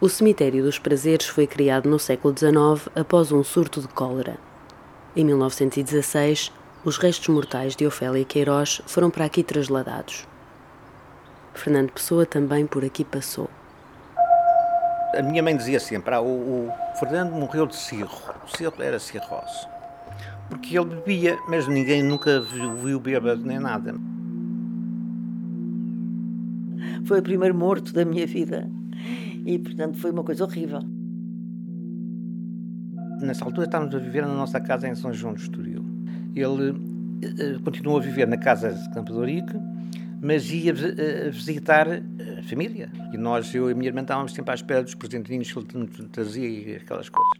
O Cemitério dos Prazeres foi criado no século XIX após um surto de cólera. Em 1916, os restos mortais de Ofélia Queiroz foram para aqui trasladados. Fernando Pessoa também por aqui passou. A minha mãe dizia sempre: ah, o, o Fernando morreu de cirro. O cirro era cirrose. Porque ele bebia, mas ninguém nunca viu, viu bêbado nem nada. Foi o primeiro morto da minha vida. E, portanto, foi uma coisa horrível. Nessa altura estávamos a viver na nossa casa em São João do Estoril. Ele uh, continuou a viver na casa de Campo de Ourique, mas ia uh, visitar a família. E nós, eu e a minha irmã, estávamos sempre à espera dos presentinhos que ele trazia e aquelas coisas.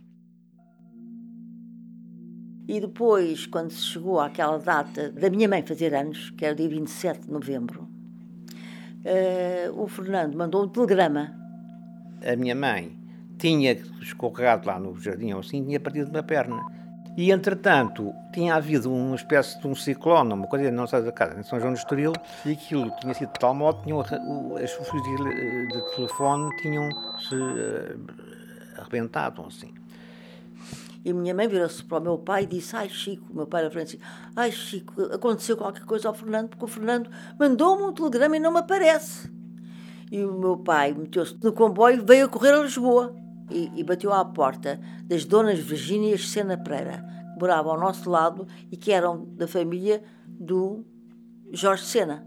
E depois, quando se chegou àquela data da minha mãe fazer anos, que era o dia 27 de novembro, uh, o Fernando mandou um telegrama a minha mãe tinha escorregado lá no jardim ou assim, tinha partido uma perna. E, entretanto, tinha havido uma espécie de um ciclone, uma coisa na nossa casa, em São João do Estoril, e aquilo tinha sido de tal modo que os fios de, de, telefone tinham-se uh, arrebentado, assim. E a minha mãe virou-se para o meu pai e disse: Ai, Chico, meu pai era Francisco, ai, Chico, aconteceu qualquer coisa ao Fernando, porque o Fernando mandou-me um telegrama e não me aparece. E o meu pai meteu-se no comboio e veio a correr a Lisboa. E, e bateu à porta das donas Virgínias Sena Pereira, que moravam ao nosso lado e que eram da família do Jorge Sena.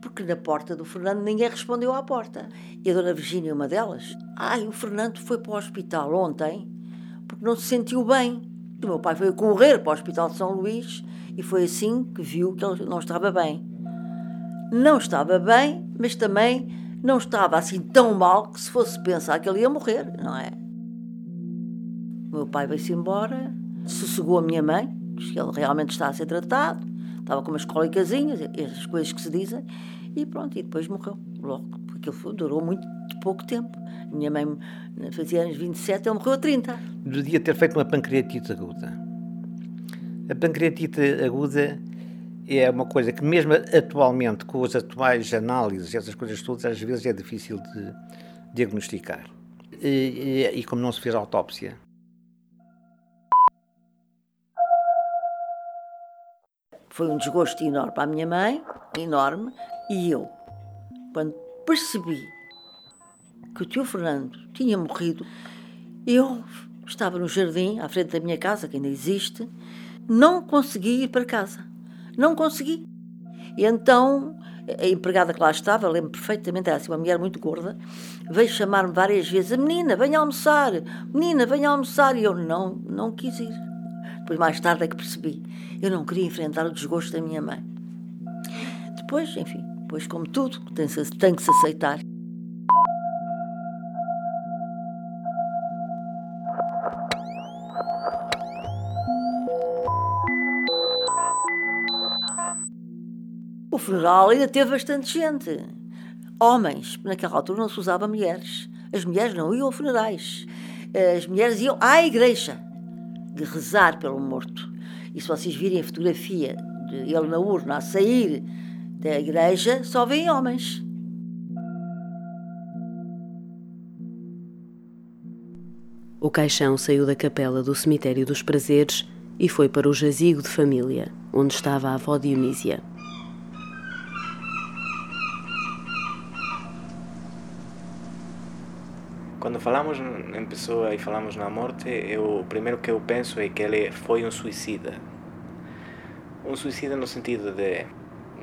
Porque na porta do Fernando ninguém respondeu à porta. E a dona Virgínia, uma delas, ai, o Fernando foi para o hospital ontem porque não se sentiu bem. E o meu pai foi correr para o Hospital de São Luís e foi assim que viu que ele não estava bem. Não estava bem, mas também não estava assim tão mal que se fosse pensar que ele ia morrer, não é? O meu pai veio-se embora, sossegou a minha mãe, que ele realmente está a ser tratado, estava com umas cólicasinhas, essas coisas que se dizem, e pronto, e depois morreu logo, porque aquilo durou muito pouco tempo. Minha mãe fazia anos 27, ele morreu a 30. Devia ter feito uma pancreatite aguda. A pancreatite aguda é uma coisa que mesmo atualmente com as atuais análises essas coisas todas às vezes é difícil de diagnosticar. E, e, e como não se fez autópsia. Foi um desgosto enorme para a minha mãe enorme e eu quando percebi que o tio Fernando tinha morrido eu estava no jardim à frente da minha casa que ainda existe não consegui ir para casa não consegui. E então a empregada que lá estava, lembro perfeitamente, era assim uma mulher muito gorda, veio chamar-me várias vezes: menina, venha almoçar, menina, venha almoçar. E eu não, não quis ir. Depois, mais tarde, é que percebi. Eu não queria enfrentar o desgosto da minha mãe. Depois, enfim, depois, como tudo, tem, tem que se aceitar. O funeral ainda teve bastante gente. Homens, naquela altura não se usava mulheres. As mulheres não iam a funerais. As mulheres iam à igreja de rezar pelo morto. E se vocês virem a fotografia de ele na urna a sair da igreja, só veem homens. O caixão saiu da capela do cemitério dos prazeres e foi para o jazigo de família, onde estava a avó Dionísia. Quando falamos em pessoa e falamos na morte, eu, o primeiro que eu penso é que ele foi um suicida. Um suicida no sentido de,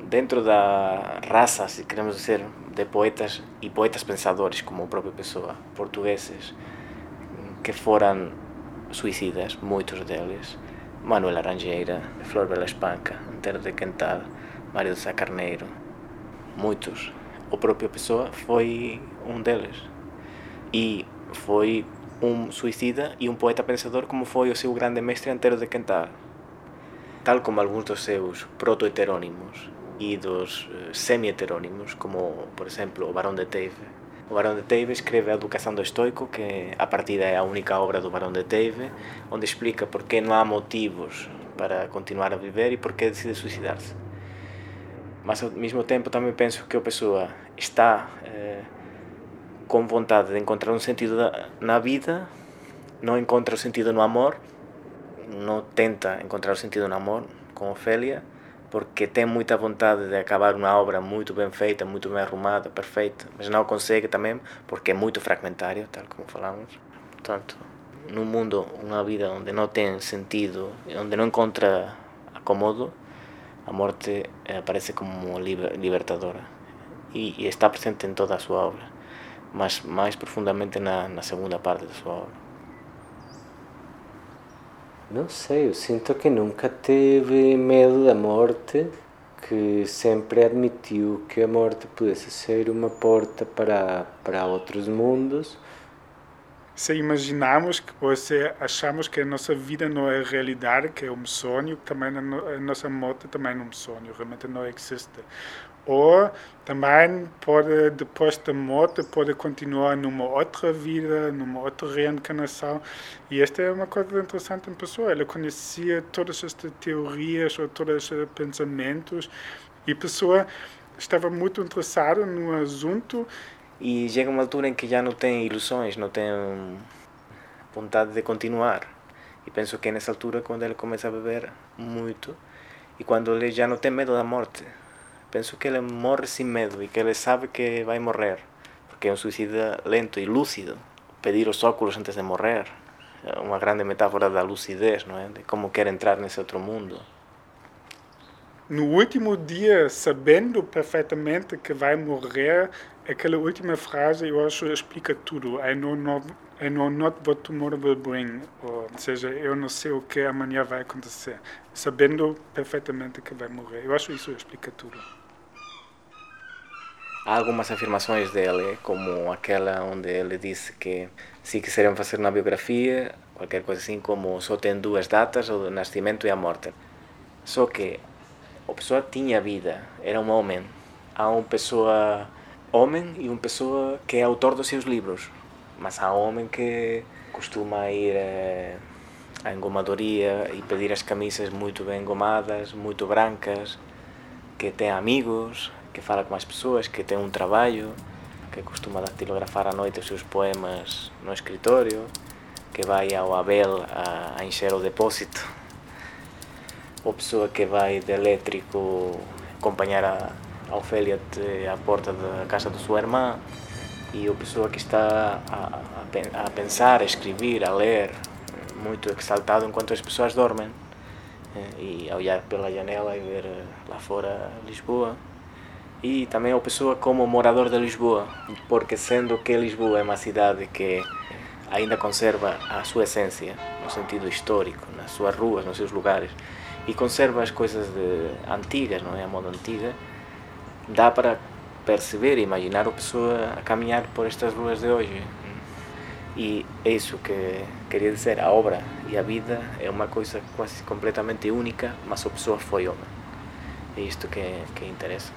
dentro da raça, se queremos dizer, de poetas e poetas pensadores, como o próprio Pessoa, portugueses, que foram suicidas, muitos deles. Manuel Aranjeira, Flor Bela Espanca, Antero de Quental, Mário de Sá Carneiro, muitos. O próprio Pessoa foi um deles e foi un suicida e un poeta pensador como foi o seu grande mestre Antero de Quental, tal como algúns dos seus protoheterónimos e dos eh, semi-heterónimos, como, por exemplo, o Barón de Teive. O Barón de Teive escreve A Educación do Estoico, que a partida é a única obra do Barón de Teive, onde explica por que non há motivos para continuar a viver e por que decide suicidarse. Mas ao mesmo tempo tamén penso que a pessoa está eh, com vontade de encontrar um sentido na vida, não encontra o sentido no amor, não tenta encontrar o sentido no amor com Ofélia, porque tem muita vontade de acabar uma obra muito bem feita, muito bem arrumada, perfeita, mas não consegue também porque é muito fragmentário, tal como falamos. Portanto, num mundo, uma vida onde não tem sentido, onde não encontra acomodo, a morte aparece como libertadora e, e está presente em toda a sua obra, mas mais profundamente na, na segunda parte da sua obra. Não sei, eu sinto que nunca teve medo da morte, que sempre admitiu que a morte pudesse ser uma porta para, para outros mundos se imaginamos ou se achamos que a nossa vida não é realidade, que é um sonho, também a nossa morte também é um sonho, realmente não existe. Ou também pode, depois da morte, pode continuar numa outra vida, numa outra reencarnação. E esta é uma coisa interessante em pessoa. Ela conhecia todas estas teorias ou todos estes pensamentos e a pessoa estava muito interessada no assunto e chega uma altura em que já não tem ilusões, não tem vontade de continuar. E penso que é nessa altura quando ele começa a beber muito e quando ele já não tem medo da morte. Penso que ele morre sem medo e que ele sabe que vai morrer, porque é um suicida lento e lúcido. Pedir os óculos antes de morrer é uma grande metáfora da lucidez, não é? De como quer entrar nesse outro mundo. No último dia, sabendo perfeitamente que vai morrer, aquela última frase eu acho explica tudo. I know not, I know not what tomorrow will bring. Ou seja, eu não sei o que amanhã vai acontecer. Sabendo perfeitamente que vai morrer. Eu acho isso explica tudo. Há algumas afirmações dele, como aquela onde ele disse que se quiserem fazer uma biografia, qualquer coisa assim, como só tem duas datas, o nascimento e a morte. Só que a pessoa tinha vida, era um homem. Há uma pessoa homem e uma pessoa que é autor dos seus livros. Mas há homem que costuma ir eh, à engomadoria e pedir as camisas muito bem engomadas, muito brancas, que tem amigos, que fala com as pessoas, que tem um trabalho, que costuma datilografar à noite os seus poemas no escritório, que vai ao Abel a, a encher o depósito, ou pessoa que vai de elétrico acompanhar a, a Ofélia à porta da casa da sua irmã e a pessoa que está a, a, a pensar, a escrever, a ler, muito exaltado enquanto as pessoas dormem eh, e a olhar pela janela e ver eh, lá fora Lisboa e também a pessoa como morador de Lisboa porque sendo que Lisboa é uma cidade que ainda conserva a sua essência no sentido histórico nas suas ruas nos seus lugares e conserva as coisas de, antigas não é a moda antiga dá para perceber e imaginar a pessoa a caminhar por estas ruas de hoje. E é isso que queria dizer, a obra e a vida é uma coisa quase completamente única, mas a pessoa foi homem. É isto que, que interessa.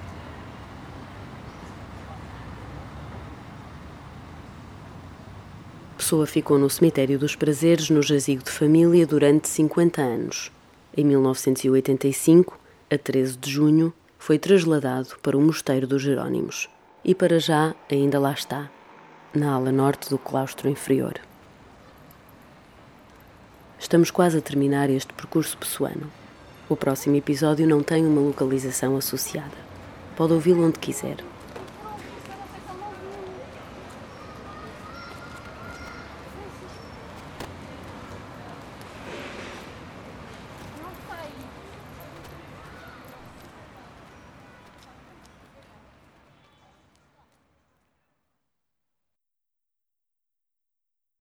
Pessoa ficou no Cemitério dos Prazeres, no jazigo de família, durante 50 anos. Em 1985, a 13 de junho, foi trasladado para o Mosteiro dos Jerónimos e para já ainda lá está, na ala norte do claustro inferior. Estamos quase a terminar este percurso pessoano. O próximo episódio não tem uma localização associada. Pode ouvi-lo onde quiser.